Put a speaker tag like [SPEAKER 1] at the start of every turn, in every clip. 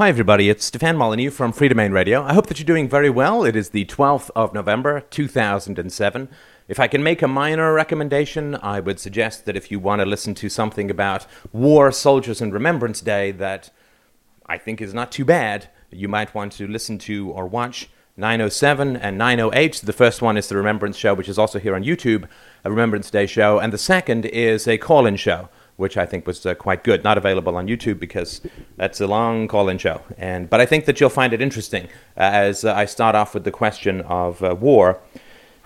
[SPEAKER 1] Hi, everybody. It's Stefan Molyneux from Freedomain Radio. I hope that you're doing very well. It is the 12th of November, 2007. If I can make a minor recommendation, I would suggest that if you want to listen to something about War, Soldiers, and Remembrance Day that I think is not too bad, you might want to listen to or watch 907 and 908. The first one is the Remembrance Show, which is also here on YouTube, a Remembrance Day show, and the second is a call in show which I think was uh, quite good. Not available on YouTube because that's a long call-in show. And but I think that you'll find it interesting uh, as uh, I start off with the question of uh, war,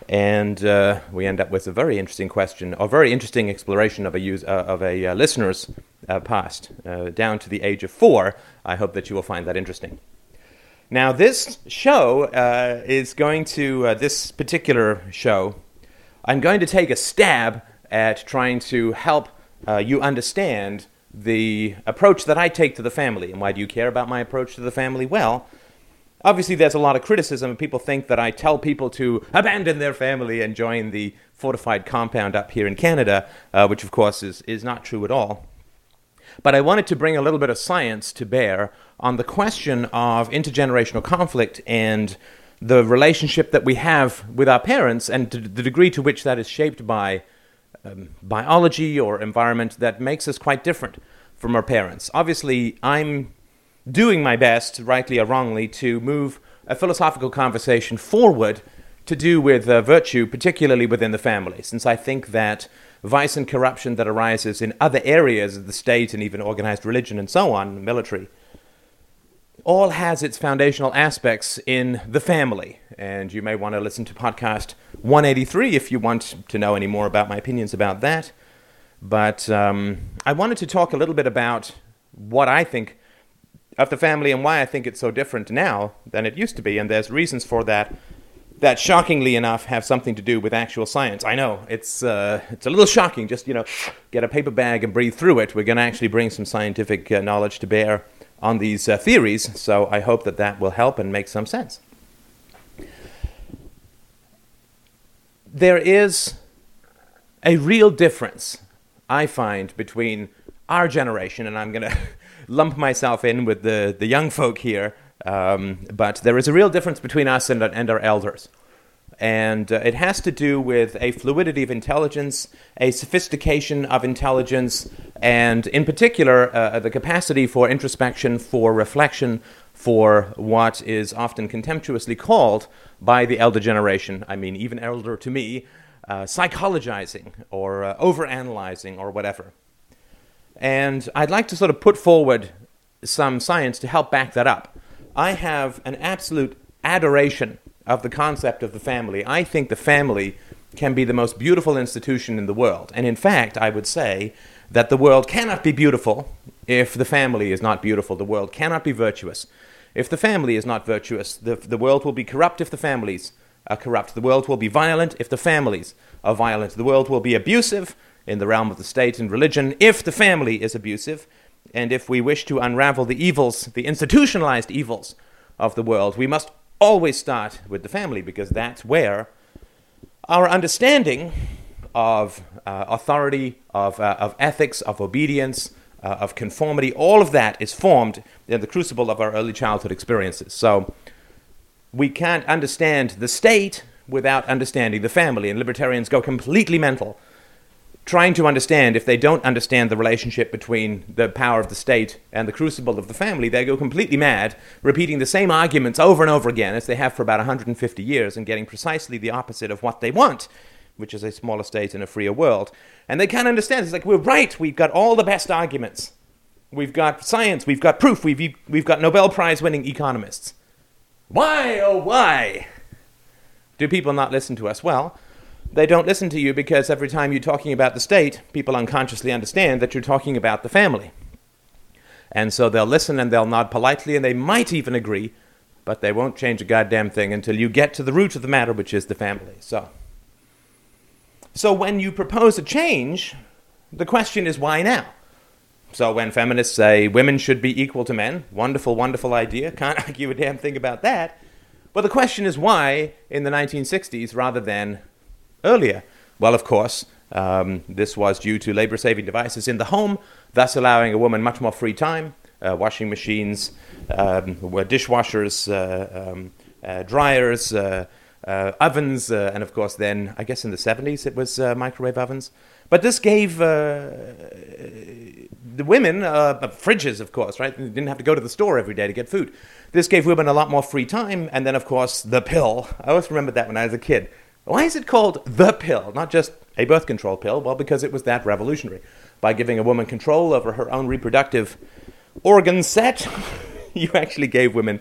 [SPEAKER 1] and uh, we end up with a very interesting question, a very interesting exploration of a use, uh, of a listener's past down to the age of four. I hope that you will find that interesting. Now, this show is going to this particular show. I'm going to take a stab at trying to help uh, you understand the approach that I take to the family. And why do you care about my approach to the family? Well, obviously, there's a lot of criticism, and people think that I tell people to abandon their family and join the fortified compound up here in Canada, uh, which, of course, is, is not true at all. But I wanted to bring a little bit of science to bear on the question of intergenerational conflict and the relationship that we have with our parents and the degree to which that is shaped by um, biology or environment that makes us quite different from our parents. Obviously, I'm doing my best, rightly or wrongly, to move a philosophical conversation forward to do with uh, virtue, particularly within the family, since I think that vice and corruption that arises in other areas of the state and even organized religion and so on, military, all has its foundational aspects in the family. And you may want to listen to podcast 183 if you want to know any more about my opinions about that. But um, I wanted to talk a little bit about what I think of the family and why I think it's so different now than it used to be. And there's reasons for that that shockingly enough have something to do with actual science. I know it's uh, it's a little shocking. Just you know, get a paper bag and breathe through it. We're going to actually bring some scientific uh, knowledge to bear on these uh, theories, so I hope that that will help and make some sense. There is a real difference, I find, between our generation, and I'm going to lump myself in with the, the young folk here, um, but there is a real difference between us and, and our elders. And uh, it has to do with a fluidity of intelligence, a sophistication of intelligence, and in particular, uh, the capacity for introspection, for reflection, for what is often contemptuously called by the elder generation, I mean, even elder to me, uh, psychologizing or uh, overanalyzing or whatever. And I'd like to sort of put forward some science to help back that up. I have an absolute adoration of the concept of the family. I think the family can be the most beautiful institution in the world. And in fact, I would say that the world cannot be beautiful if the family is not beautiful. The world cannot be virtuous. If the family is not virtuous, the, the world will be corrupt if the families are corrupt. The world will be violent if the families are violent. The world will be abusive in the realm of the state and religion if the family is abusive. And if we wish to unravel the evils, the institutionalized evils of the world, we must always start with the family because that's where our understanding of uh, authority, of, uh, of ethics, of obedience, uh, of conformity, all of that is formed in the crucible of our early childhood experiences. So we can't understand the state without understanding the family, and libertarians go completely mental trying to understand if they don't understand the relationship between the power of the state and the crucible of the family, they go completely mad, repeating the same arguments over and over again as they have for about 150 years and getting precisely the opposite of what they want, which is a smaller state in a freer world. And they can't understand. It's like, we're right, we've got all the best arguments. We've got science, we've got proof, we've, we've got Nobel Prize winning economists. Why, oh, why? Do people not listen to us? Well, they don't listen to you because every time you're talking about the state, people unconsciously understand that you're talking about the family. And so they'll listen and they'll nod politely and they might even agree, but they won't change a goddamn thing until you get to the root of the matter, which is the family. So, so when you propose a change, the question is why now? So when feminists say women should be equal to men, wonderful, wonderful idea, can't argue a damn thing about that. But the question is why in the 1960s rather than earlier? Well, of course, um, this was due to labor saving devices in the home, thus allowing a woman much more free time, uh, washing machines, um, dishwashers, uh, um, uh, dryers, uh, ovens, and of course, then I guess in the 70s it was microwave ovens. But this gave the women fridges, of course, right? They didn't have to go to the store every day to get food. This gave women a lot more free time, and then, of course, the pill. I always remembered that when I was a kid. Why is it called the pill, not just a birth control pill? Well, because it was that revolutionary. By giving a woman control over her own reproductive organ set, you actually gave women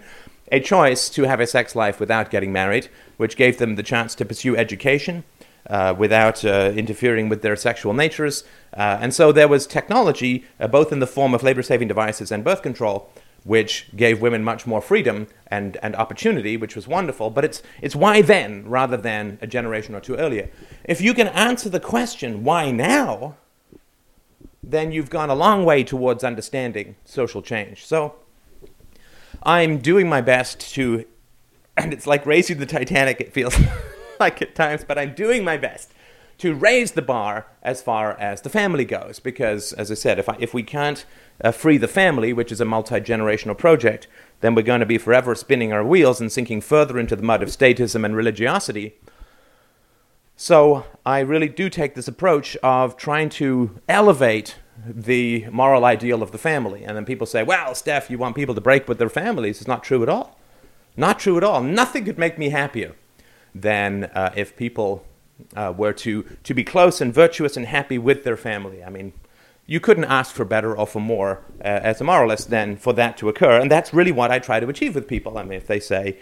[SPEAKER 1] a choice to have a sex life without getting married, which gave them the chance to pursue education uh, without uh, interfering with their sexual natures. Uh, and so there was technology, uh, both in the form of labor saving devices and birth control, which gave women much more freedom and, and opportunity, which was wonderful. But it's, it's why then, rather than a generation or two earlier. If you can answer the question, why now, then you've gone a long way towards understanding social change. So I'm doing my best to, and it's like racing the Titanic, it feels like at times, but I'm doing my best to raise the bar as far as the family goes. Because, as I said, if, I, if we can't uh, Free the Family, which is a multi generational project, then we're going to be forever spinning our wheels and sinking further into the mud of statism and religiosity. So I really do take this approach of trying to elevate the moral ideal of the family. And then people say, well, Steph, you want people to break with their families. It's not true at all. Not true at all. Nothing could make me happier than uh, if people uh, were to, to be close and virtuous and happy with their family. I mean, you couldn't ask for better or for more uh, as a moralist than for that to occur. And that's really what I try to achieve with people. I mean, if they say,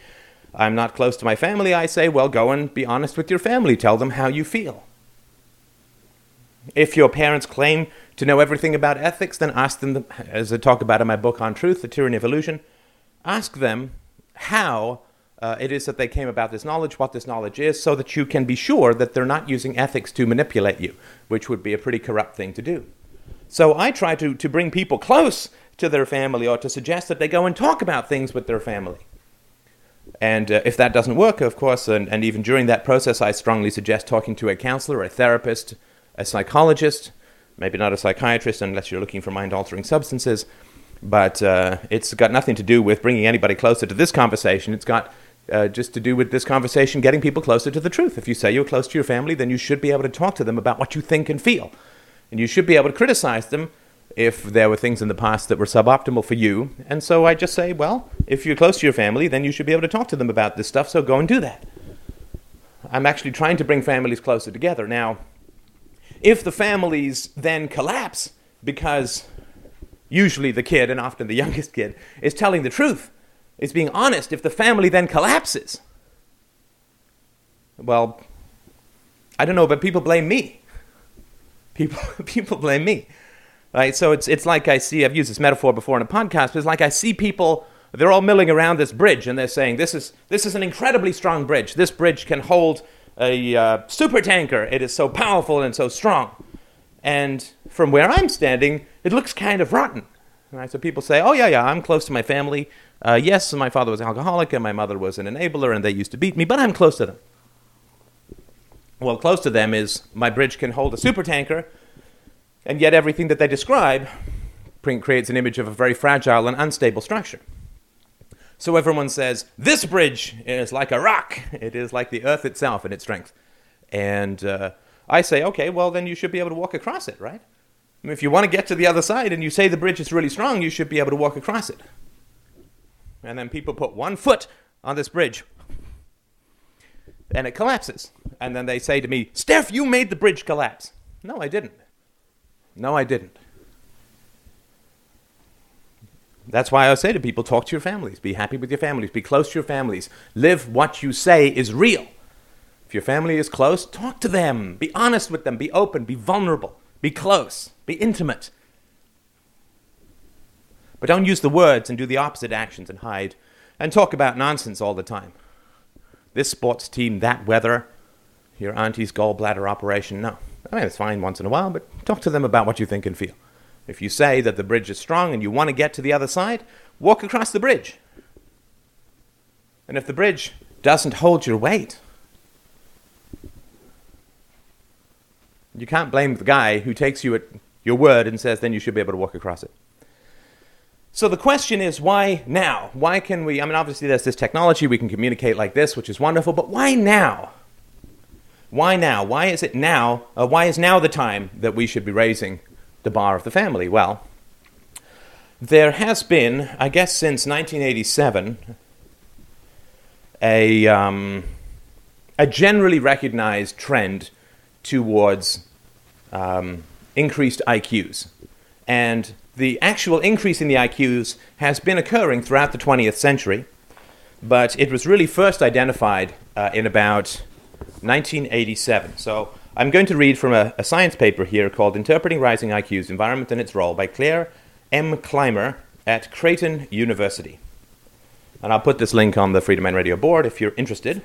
[SPEAKER 1] I'm not close to my family, I say, well, go and be honest with your family. Tell them how you feel. If your parents claim to know everything about ethics, then ask them, as I talk about in my book on truth, The Tyranny of Illusion, ask them how uh, it is that they came about this knowledge, what this knowledge is, so that you can be sure that they're not using ethics to manipulate you, which would be a pretty corrupt thing to do. So I try to, to bring people close to their family or to suggest that they go and talk about things with their family. And uh, if that doesn't work, of course, and, and even during that process, I strongly suggest talking to a counselor, a therapist, a psychologist, maybe not a psychiatrist unless you're looking for mind altering substances. But uh, it's got nothing to do with bringing anybody closer to this conversation. It's got uh, just to do with this conversation getting people closer to the truth. If you say you're close to your family, then you should be able to talk to them about what you think and feel and you should be able to criticize them if there were things in the past that were suboptimal for you. And so I just say, well, if you're close to your family, then you should be able to talk to them about this stuff, so go and do that. I'm actually trying to bring families closer together. Now, if the families then collapse because usually the kid, and often the youngest kid, is telling the truth, is being honest, if the family then collapses, well, I don't know, but people blame me people people blame me. Right? So it's it's like I see I've used this metaphor before in a podcast, but it's like I see people they're all milling around this bridge and they're saying this is this is an incredibly strong bridge. This bridge can hold a uh, super tanker. It is so powerful and so strong. And from where I'm standing, it looks kind of rotten. Right? So people say, "Oh yeah, yeah, I'm close to my family. Uh, yes, my father was an alcoholic and my mother was an enabler, and they used to beat me, but I'm close to them." well, close to them is my bridge can hold a supertanker, and yet everything that they describe creates an image of a very fragile and unstable structure. So everyone says, This bridge is like a rock, it is like the earth itself in its strength. And uh, I say, Okay, well, then you should be able to walk across it, right? I mean, if you want to get to the other side and you say the bridge is really strong, you should be able to walk across it. And then people put one foot on this bridge, and it collapses. And then they say to me, Steph, you made the bridge collapse. No, I didn't. No, I didn't. That's why I say to people talk to your families, be happy with your families, be close to your families, live what you say is real. If your family is close, talk to them, be honest with them, be open, be vulnerable, be close, be intimate. But don't use the words and do the opposite actions and hide and talk about nonsense all the time this sports team, that weather, your auntie's gallbladder operation. No. I mean, it's fine once in a while, but talk to them about what you think and feel. If you say that the bridge is strong and you want to get to the other side, walk across the bridge. And if the bridge doesn't hold your weight, you can't blame the guy who takes you at your word and says then you should be able to walk across it. So the question is, why now? Why can we? I mean, obviously, there's this technology, we can communicate like this, which is wonderful, but why now? Why now? Why is it now? Uh, why is now the time that we should be raising the bar of the family? Well, there has been, I guess, since 1987, a, um, a generally recognized trend towards um, increased IQs. And the actual increase in the IQs has been occurring throughout the 20th century, but it was really first identified uh, in about 1987. So I'm going to read from a, a, science paper here called Interpreting Rising IQs Environment and Its Role by Claire M. Clymer at Creighton University. And I'll put this link on the Freedomain Radio board if you're interested.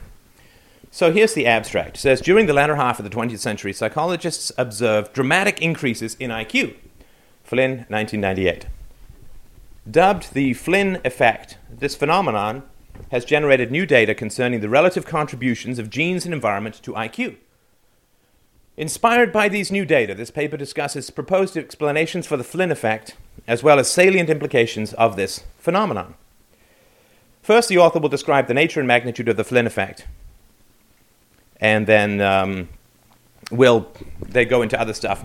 [SPEAKER 1] So here's the abstract. It says During the latter half of the 20th century, psychologists observed dramatic increases in IQ. Flynn, 1998. Dubbed the Flynn effect, this phenomenon has generated new data concerning the relative contributions of genes and environment to IQ. Inspired by these new data, this paper discusses proposed explanations for the Flynn effect, as well as salient implications of this phenomenon. First, the author will describe the nature and magnitude of the Flynn effect, and then um, will they go into other stuff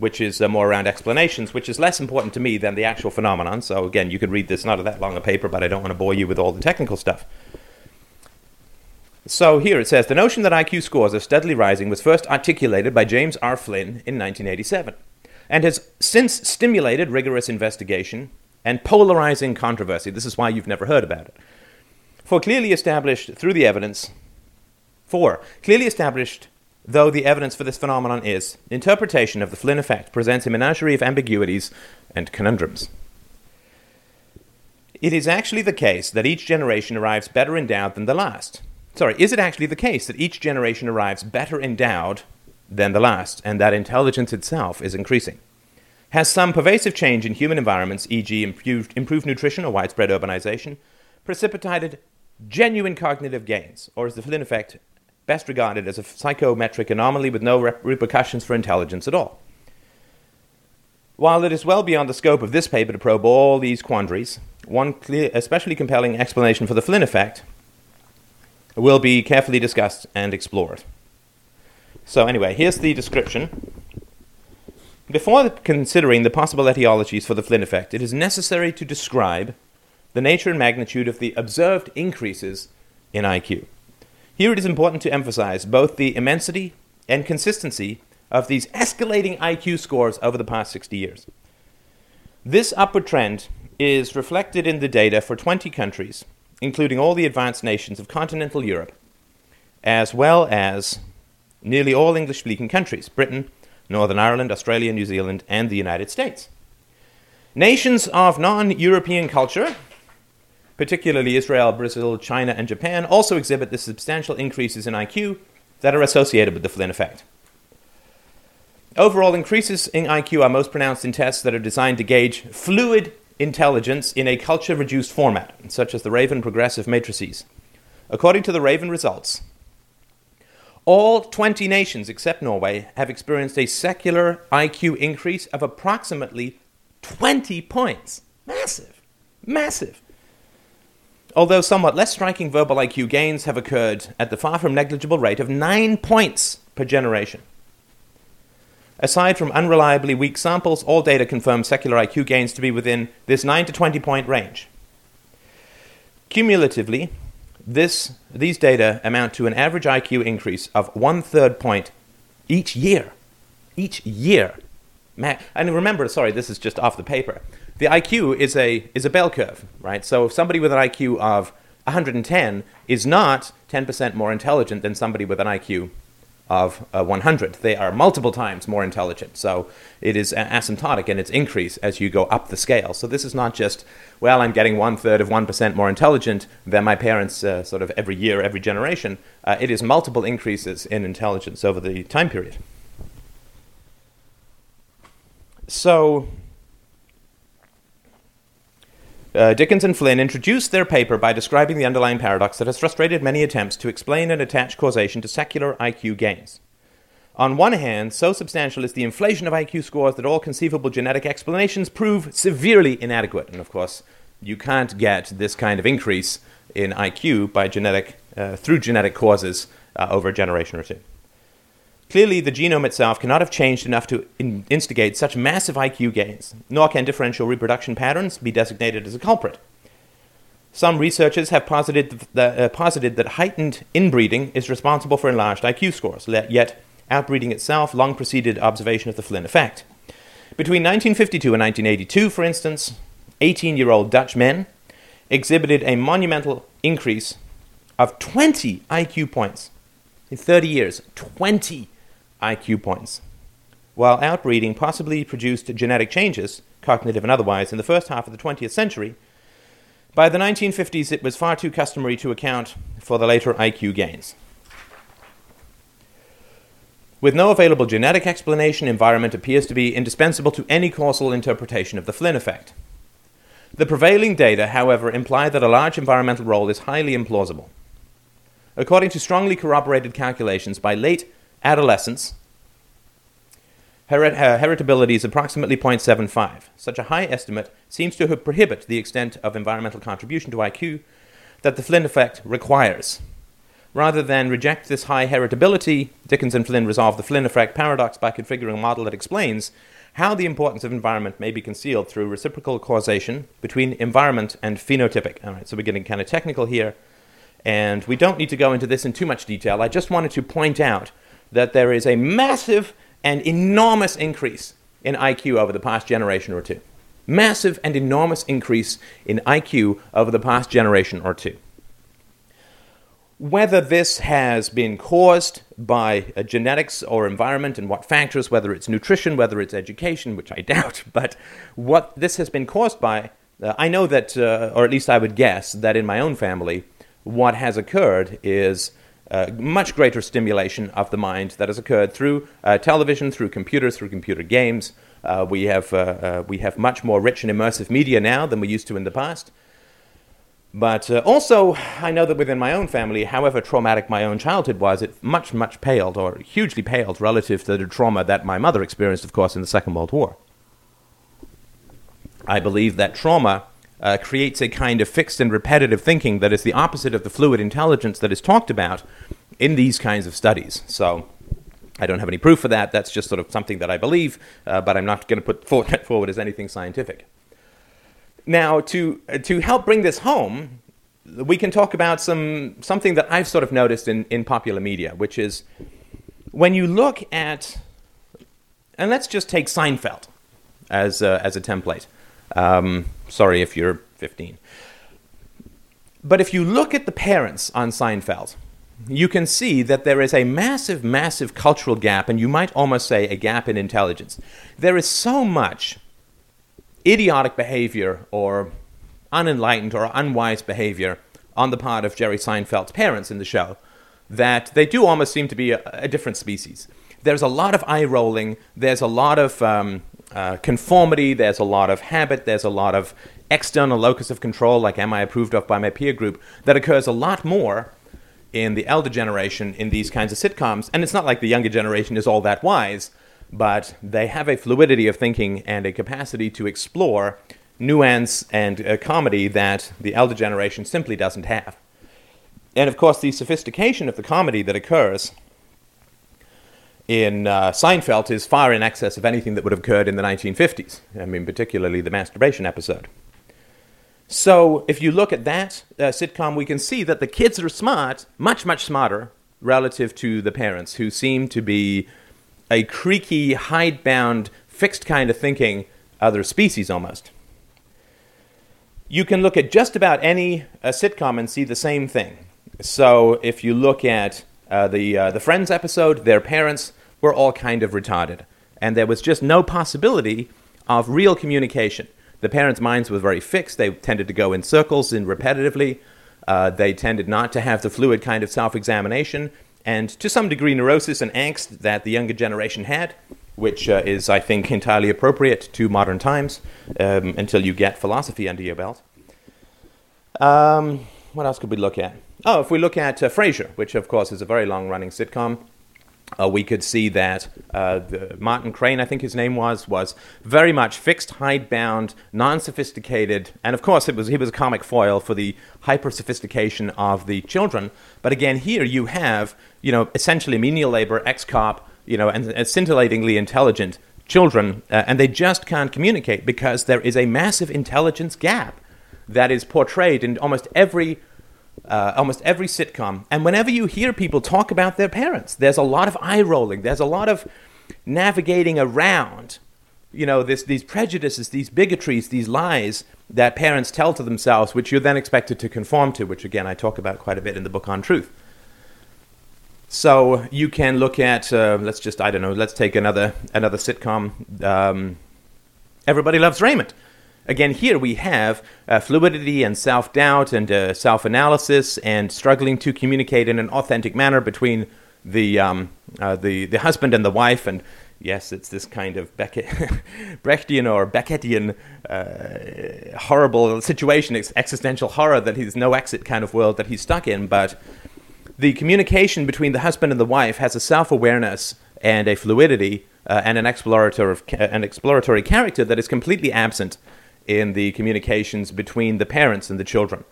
[SPEAKER 1] which is uh, more around explanations, which is less important to me than the actual phenomenon. So, again, you could read this, not that long a paper, but I don't want to bore you with all the technical stuff. So, here it says the notion that IQ scores are steadily rising was first articulated by James R. Flynn in 1987 and has since stimulated rigorous investigation and polarizing controversy. This is why you've never heard about it. For clearly established through the evidence, for clearly established though the evidence for this phenomenon is, interpretation of the Flynn effect presents a menagerie of ambiguities and conundrums. It is actually the case that each generation arrives better endowed than the last. Sorry, is it actually the case that each generation arrives better endowed than the last, and that intelligence itself is increasing? Has some pervasive change in human environments, e.g., improved, improved nutrition or widespread urbanization, precipitated genuine cognitive gains, or is the Flynn effect best regarded as a psychometric anomaly with no repercussions for intelligence at all. While it is well beyond the scope of this paper to probe all these quandaries, one clear, especially compelling explanation for the Flynn effect will be carefully discussed and explored. So, anyway, here's the description. Before considering the possible etiologies for the Flynn effect, it is necessary to describe the nature and magnitude of the observed increases in IQ. Here it is important to emphasize both the immensity and consistency of these escalating IQ scores over the past 60 years. This upward trend is reflected in the data for 20 countries, including all the advanced nations of continental Europe, as well as nearly all English speaking countries Britain, Northern Ireland, Australia, New Zealand, and the United States. Nations of non European culture particularly Israel, Brazil, China, and Japan, also exhibit the substantial increases in IQ that are associated with the Flynn effect. Overall, increases in IQ are most pronounced in tests that are designed to gauge fluid intelligence in a culture reduced format, such as the Raven progressive matrices. According to the Raven results, all 20 nations except Norway have experienced a secular IQ increase of approximately 20 points. Massive. Massive although somewhat less striking verbal IQ gains have occurred at the far from negligible rate of 9 points per generation. Aside from unreliably weak samples, all data confirm secular IQ gains to be within this 9 to 20 point range. Cumulatively, this, these data amount to an average IQ increase of one third point each year. Each year. And remember, sorry, this is just off the paper the IQ is a is a bell curve, right? So if somebody with an IQ of 110 is not 10% more intelligent than somebody with an IQ of uh, 100. They are multiple times more intelligent. So it is asymptotic in its increase as you go up the scale. So this is not just, well, I'm getting one third of 1% more intelligent than my parents uh, sort of every year, every generation. Uh, it is multiple increases in intelligence over the time period. So uh, Dickens and Flynn introduced their paper by describing the underlying paradox that has frustrated many attempts to explain and attach causation to secular IQ gains. On one hand, so substantial is the inflation of IQ scores that all conceivable genetic explanations prove severely inadequate. And of course, you can't get this kind of increase in IQ by genetic, uh, through genetic causes uh, over a generation or two. Clearly, the genome itself cannot have changed enough to in- instigate such massive IQ gains, nor can differential reproduction patterns be designated as a culprit. Some researchers have posited, that, uh, posited that heightened inbreeding is responsible for enlarged IQ scores, yet outbreeding itself long preceded observation of the Flynn effect. Between 1952 and 1982, for instance, 18 year old Dutch men exhibited a monumental increase of 20 IQ points in 30 years. 20 IQ points. While outbreeding possibly produced genetic changes, cognitive and otherwise, in the first half of the 20th century, by the 1950s it was far too customary to account for the later IQ gains. With no available genetic explanation, environment appears to be indispensable to any causal interpretation of the Flynn effect. The prevailing data, however, imply that a large environmental role is highly implausible. According to strongly corroborated calculations, by late adolescence, herit- uh, heritability is approximately 0.75. Such a high estimate seems to prohibit the extent of environmental contribution to IQ that the Flynn effect requires. Rather than reject this high heritability, Dickens and Flynn resolve the Flynn effect paradox by configuring a model that explains how the importance of environment may be concealed through reciprocal causation between environment and phenotypic. All right, so we're getting kind of technical here, and we don't need to go into this in too much detail. I just wanted to point out that there is a massive and enormous increase in IQ over the past generation or two. Massive and enormous increase in IQ over the past generation or two. Whether this has been caused by uh, genetics or environment and what factors, whether it's nutrition, whether it's education, which I doubt, but what this has been caused by, uh, I know that, uh, or at least I would guess, that in my own family, what has occurred is uh, much greater stimulation of the mind that has occurred through uh, television, through computers, through computer games. Uh, we, have, uh, uh, we have much more rich and immersive media now than we used to in the past. But also, I know that within my own family, however traumatic my own childhood was, it much, much paled, or hugely paled, relative to the trauma that my mother experienced, of course, in the Second World War. I believe that trauma uh, creates a kind of fixed and repetitive thinking that is the opposite of the fluid intelligence that is talked about in these kinds of studies. So, I don't have any proof for that. That's just sort of something that I believe, uh, but I'm not going to put forward as anything scientific. Now, to, to help bring this home, we can talk about some, something that I've sort of noticed in, in popular media, which is when you look at, and let's just take Seinfeld as a, as a template. Um, sorry if you're 15. But if you look at the parents on Seinfeld, you can see that there is a massive, massive cultural gap, and you might almost say a gap in intelligence. There is so much idiotic behavior or unenlightened or unwise behavior on the part of Jerry Seinfeld's parents in the show that they do almost seem to be a, a different species. There's a lot of eye rolling, there's a lot of um, uh, conformity, there's a lot of habit, there's a lot of external locus of control, like am I approved of by my peer group, that occurs a lot more in the elder generation in these kinds of sitcoms. And it's not like the younger generation is all that wise, but they have a fluidity of thinking and a capacity to explore nuance and uh, comedy that the elder generation simply doesn't have. And of course, the sophistication of the comedy that occurs in uh, Seinfeld is far in excess of anything that would have occurred in the 1950s. I mean, particularly the masturbation episode. So, if you look at that uh, sitcom, we can see that the kids are smart, much, much smarter relative to the parents, who seem to be a creaky, hidebound, fixed kind of thinking other species almost. You can look at just about any uh, sitcom and see the same thing. So if you look at uh, the uh, the Friends episode, their parents were all kind of retarded, and there was just no possibility of real communication. The parents' minds were very fixed; they tended to go in circles and repetitively. Uh, they tended not to have the fluid kind of self-examination, and to some degree neurosis and angst that the younger generation had, which uh, is, I think, entirely appropriate to modern times um, until you get philosophy under your belt. Um, what else could we look at? Oh, if we look at uh, Frasier, which of course is a very long running sitcom, uh, we could see that uh, the Martin Crane, I think his name was, was very much fixed, hidebound, non-sophisticated, and of course it was he was a comic foil for the hyper sophistication of the children. But again, here you have you know essentially menial labor, ex-cop, you know, and, and scintillatingly intelligent children, uh, and they just can't communicate because there is a massive intelligence gap that is portrayed in almost every uh, almost every sitcom. And whenever you hear people talk about their parents, there's a lot of eye rolling. There's a lot of navigating around, you know, this, these prejudices, these bigotries, these lies that parents tell to themselves, which you're then expected to conform to, which again I talk about quite a bit in the book on truth. So you can look at, uh, let's just, I don't know, let's take another another sitcom. Um, Everybody loves Raymond. Again, here we have uh, fluidity and self doubt and uh, self analysis and struggling to communicate in an authentic manner between the, um, uh, the, the husband and the wife. And yes, it's this kind of Beckett, Brechtian or Beckettian uh, horrible situation, existential horror that he's no exit kind of world that he's stuck in. But the communication between the husband and the wife has a self awareness and a fluidity uh, and an exploratory, an exploratory character that is completely absent in the communications between the parents and the children.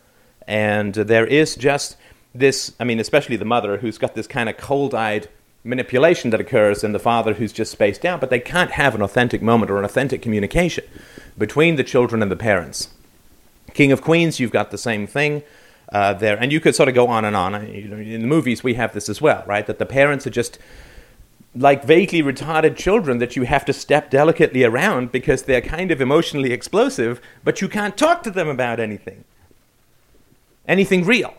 [SPEAKER 1] And there is just this, I mean, especially the mother who's got this kind of cold eyed manipulation that occurs, and the father who's just spaced out, but they can't have an authentic moment or an authentic communication between the children and the parents. King of Queens, you've got the same thing. Uh, there, and you could sort of go on and on. In the movies, we have this as well, right? That the parents are just like vaguely retarded children that you have to step delicately around because they're kind of emotionally explosive, but you can't talk to them about anything. Anything real.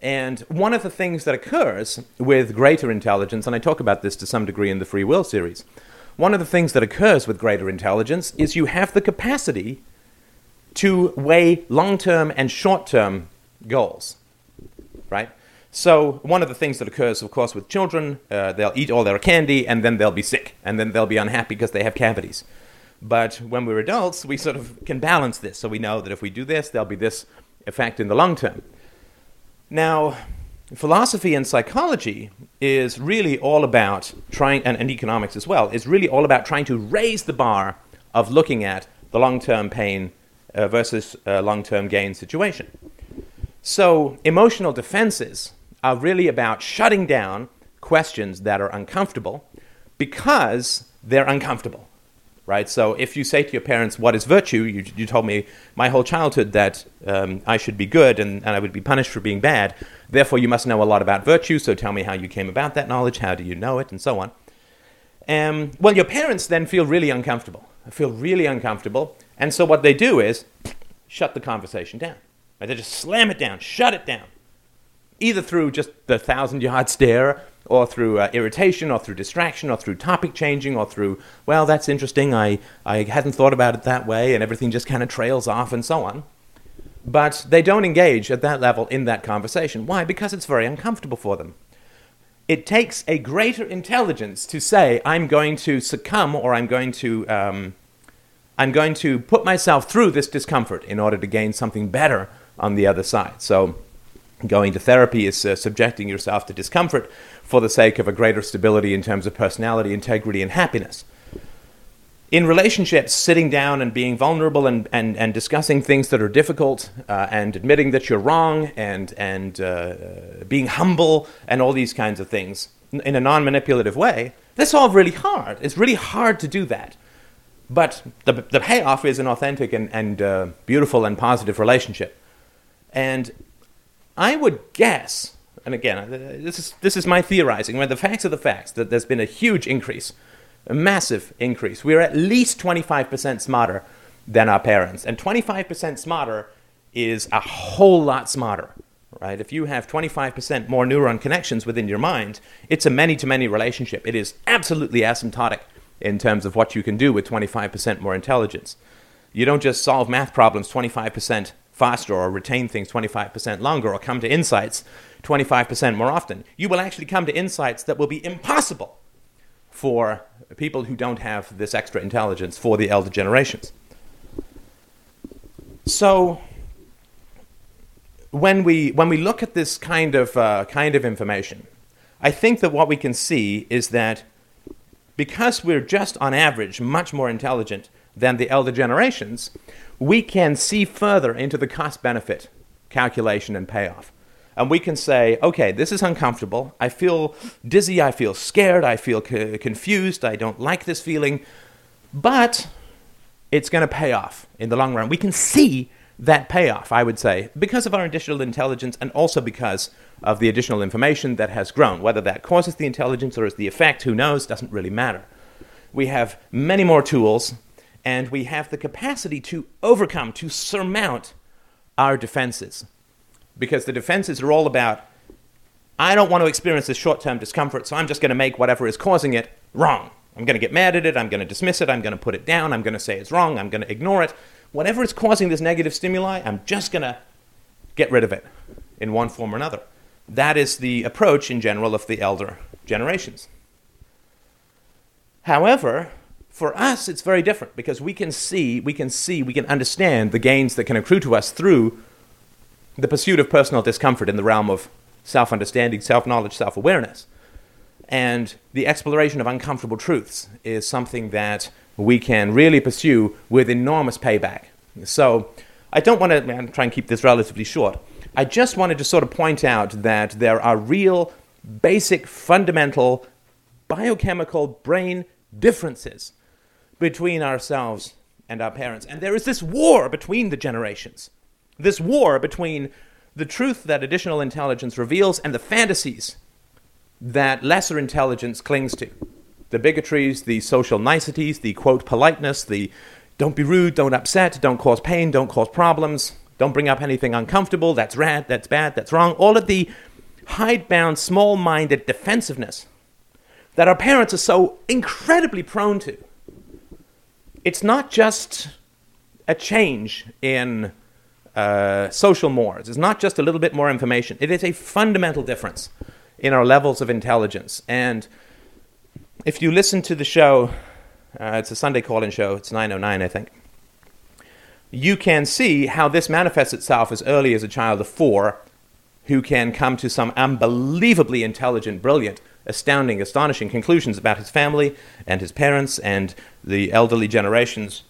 [SPEAKER 1] And one of the things that occurs with greater intelligence, and I talk about this to some degree in the Free Will series, one of the things that occurs with greater intelligence is you have the capacity to weigh long term and short term goals, right? So, one of the things that occurs, of course, with children, uh, they'll eat all their candy and then they'll be sick and then they'll be unhappy because they have cavities. But when we're adults, we sort of can balance this. So, we know that if we do this, there'll be this effect in the long term. Now, philosophy and psychology is really all about trying, and, and economics as well, is really all about trying to raise the bar of looking at the long term pain uh, versus uh, long term gain situation. So, emotional defenses are really about shutting down questions that are uncomfortable because they're uncomfortable, right? So if you say to your parents, What is virtue? You, you told me my whole childhood that um, I should be good and, and I would be punished for being bad. Therefore, you must know a lot about virtue, so tell me how you came about that knowledge, how do you know it, and so on. Um, well, your parents then feel really uncomfortable, feel really uncomfortable, and so what they do is shut the conversation down. Right? They just slam it down, shut it down either through just the thousand yard stare or through uh, irritation or through distraction or through topic changing or through well that's interesting i, I hadn't thought about it that way and everything just kind of trails off and so on. But they don't engage at that level in that conversation. Why? Because it's very uncomfortable for them. It takes a greater intelligence to say i'm going to succumb or i'm going to um, i'm going to put myself through this discomfort in order to gain something better on the other side. So Going to therapy is uh, subjecting yourself to discomfort for the sake of a greater stability in terms of personality, integrity, and happiness. In relationships, sitting down and being vulnerable and, and, and discussing things that are difficult uh, and admitting that you're wrong and, and uh, being humble and all these kinds of things in a non manipulative way, that's all really hard. It's really hard to do that. But the, the payoff is an authentic and, and uh, beautiful and positive relationship. And I would guess, and again, uh, this is, this is my theorizing, where the facts are the facts, that there's been a huge increase, a massive increase. We're at least 25% smarter than our parents. And 25% smarter is a whole lot smarter, right? If you have 25% more neuron connections within your mind, it's a many to many relationship. It is absolutely asymptotic in terms of what you can do with 25% more intelligence. You don't just solve math problems 25% faster or retain things 25% longer or come to insights 25% more often. You will actually come to insights that will be impossible for people who don't have this extra intelligence for the elder generations. So, when we, when we look at this kind of, uh, kind of information, I think that what we can see is that because we're just on average much more intelligent than the elder generations, we can see further into the cost benefit calculation and payoff. And we can say, okay, this is uncomfortable. I feel dizzy. I feel scared. I feel c- confused. I don't like this feeling. But it's going to pay off in the long run. We can see that payoff, I would say, because of our additional intelligence and also because of the additional information that has grown. Whether that causes the intelligence or is the effect, who knows, doesn't really matter. We have many more tools and we have the capacity to overcome, to surmount our defenses. Because the defenses are all about I don't want to experience this short term discomfort, so I'm just going to make whatever is causing it wrong. I'm going to get mad at it, I'm going to dismiss it, I'm going to put it down, I'm going to say it's wrong, I'm going to ignore it. Whatever is causing this negative stimuli, I'm just going to get rid of it in one form or another. That is the approach in general of the elder generations. However, for us, it's very different because we can see, we can see, we can understand the gains that can accrue to us through the pursuit of personal discomfort in the realm of self understanding, self knowledge, self awareness. And the exploration of uncomfortable truths is something that we can really pursue with enormous payback. So, I don't want to try and keep this relatively short. I just wanted to sort of point out that there are real, basic, fundamental biochemical brain differences between ourselves and our parents. And there is this war between the generations, this war between the truth that additional intelligence reveals and the fantasies that lesser intelligence clings to. The bigotries, the social niceties, the quote politeness, the don't be rude, don't upset, don't cause pain, don't cause problems, don't bring up anything uncomfortable, that's rad, that's bad, that's wrong. All of the hidebound, small minded defensiveness that our parents are so incredibly prone to it's not just a change in uh, social mores. It's not just a little bit more information. It is a fundamental difference in our levels of intelligence. And if you listen to the show, uh, it's a Sunday call-in show. It's 909, I think. You can see how this manifests itself as early as a child of four, who can come to some unbelievably intelligent, brilliant astounding, astonishing conclusions about his family and his parents and the elderly generations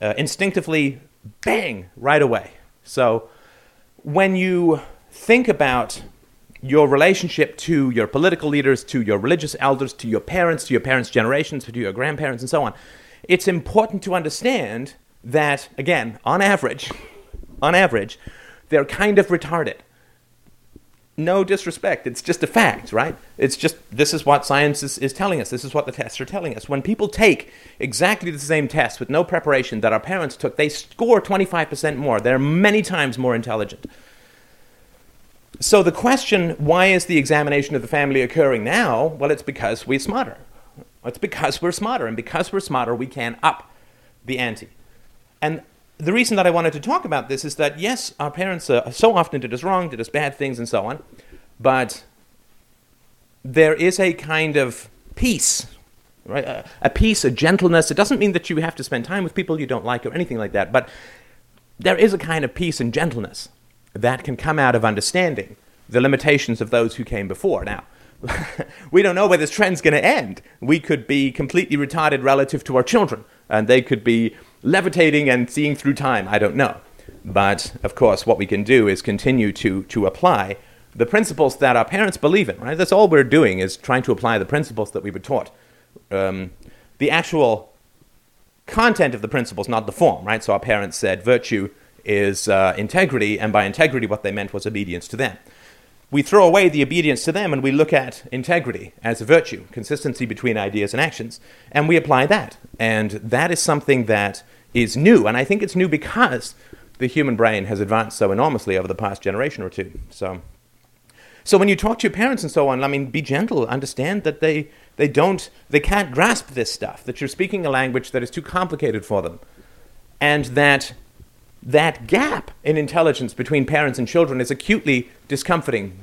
[SPEAKER 1] uh, instinctively, bang, right away. So when you think about your relationship to your political leaders, to your religious elders, to your parents, to your parents' generations, to your grandparents, and so on, it's important to understand that, again, on average, on average, they're kind of retarded no disrespect. It's just a fact, right? It's just this is what science is, is telling us. This is what the tests are telling us. When people take exactly the same test with no preparation that our parents took, they score 25% more. They're many times more intelligent. So the question, why is the examination of the family occurring now? Well, it's because we're smarter. It's because we're smarter. And because we're smarter, we can up the ante. And the reason that I wanted to talk about this is that, yes, our parents uh, so often did us wrong, did us bad things, and so on, but there is a kind of peace, right? A, a peace, a gentleness. It doesn't mean that you have to spend time with people you don't like or anything like that, but there is a kind of peace and gentleness that can come out of understanding the limitations of those who came before. Now, we don't know where this trend's going to end. We could be completely retarded relative to our children, and they could be levitating and seeing through time. I don't know. But of course, what we can do is continue to, to apply the principles that our parents believe in, right? That's all we're doing is trying to apply the principles that we were taught. Um, the actual content of the principles, not the form, right? So our parents said virtue is uh, integrity, and by integrity, what they meant was obedience to them. We throw away the obedience to them and we look at integrity as a virtue, consistency between ideas and actions, and we apply that. And that is something that is new. And I think it's new because the human brain has advanced so enormously over the past generation or two. So, so when you talk to your parents and so on, I mean, be gentle. Understand that they, they don't, they can't grasp this stuff, that you're speaking a language that is too complicated for them. And that that gap in intelligence between parents and children is acutely discomforting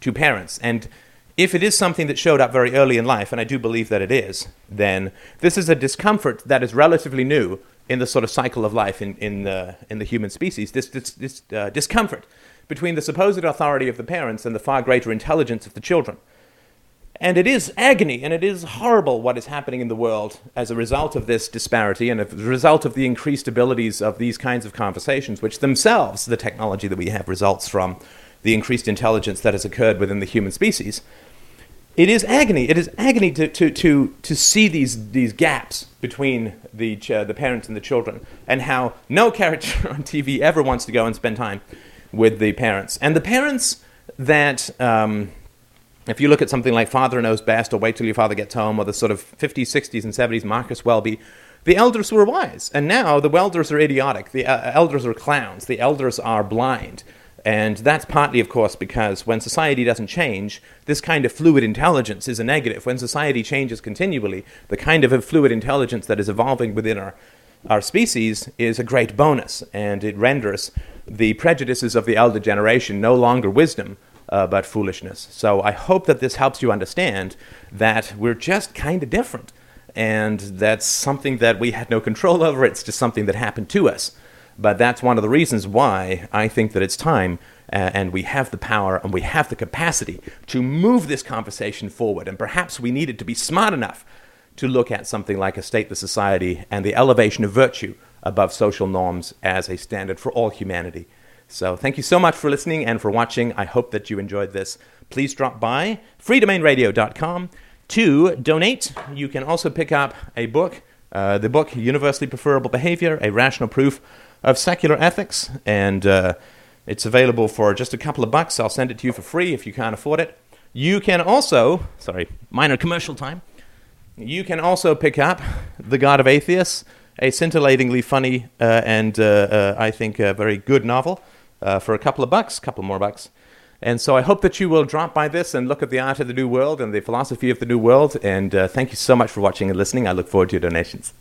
[SPEAKER 1] to parents. And if it is something that showed up very early in life, and I do believe that it is, then this is a discomfort that is relatively new in the sort of cycle of life in, in, the, in the human species. This, this, this uh, discomfort between the supposed authority of the parents and the far greater intelligence of the children. And it is agony and it is horrible what is happening in the world as a result of this disparity and as a result of the increased abilities of these kinds of conversations, which themselves, the technology that we have, results from the increased intelligence that has occurred within the human species. It is agony. It is agony to, to, to, to see these, these gaps between the, uh, the parents and the children, and how no character on TV ever wants to go and spend time with the parents. And the parents that. Um, if you look at something like Father Knows Best or Wait Till Your Father Gets Home or the sort of 50s, 60s, and 70s Marcus Welby, the elders were wise. And now the elders are idiotic. The uh, elders are clowns. The elders are blind. And that's partly, of course, because when society doesn't change, this kind of fluid intelligence is a negative. When society changes continually, the kind of fluid intelligence that is evolving within our, our species is a great bonus. And it renders the prejudices of the elder generation no longer wisdom, uh, but foolishness. So I hope that this helps you understand that we're just kind of different. And that's something that we had no control over. It's just something that happened to us. But that's one of the reasons why I think that it's time uh, and we have the power and we have the capacity to move this conversation forward. And perhaps we needed to be smart enough to look at something like a stateless society and the elevation of virtue above social norms as a standard for all humanity. So thank you so much for listening and for watching. I hope that you enjoyed this. Please drop by freedomainradio.com to donate. You can also pick up a book, uh, the book Universally Preferable Behavior, a rational proof of secular ethics, and uh, it's available for just a couple of bucks. I'll send it to you for free if you can't afford it. You can also, sorry, minor commercial time. You can also pick up The God of Atheists, a scintillatingly funny uh, and uh, uh, I think a very good novel uh, for a couple of bucks, a couple more bucks. And so I hope that you will drop by this and look at the art of the new world and the philosophy of the new world. And uh, thank you so much for watching and listening. I look forward to your donations.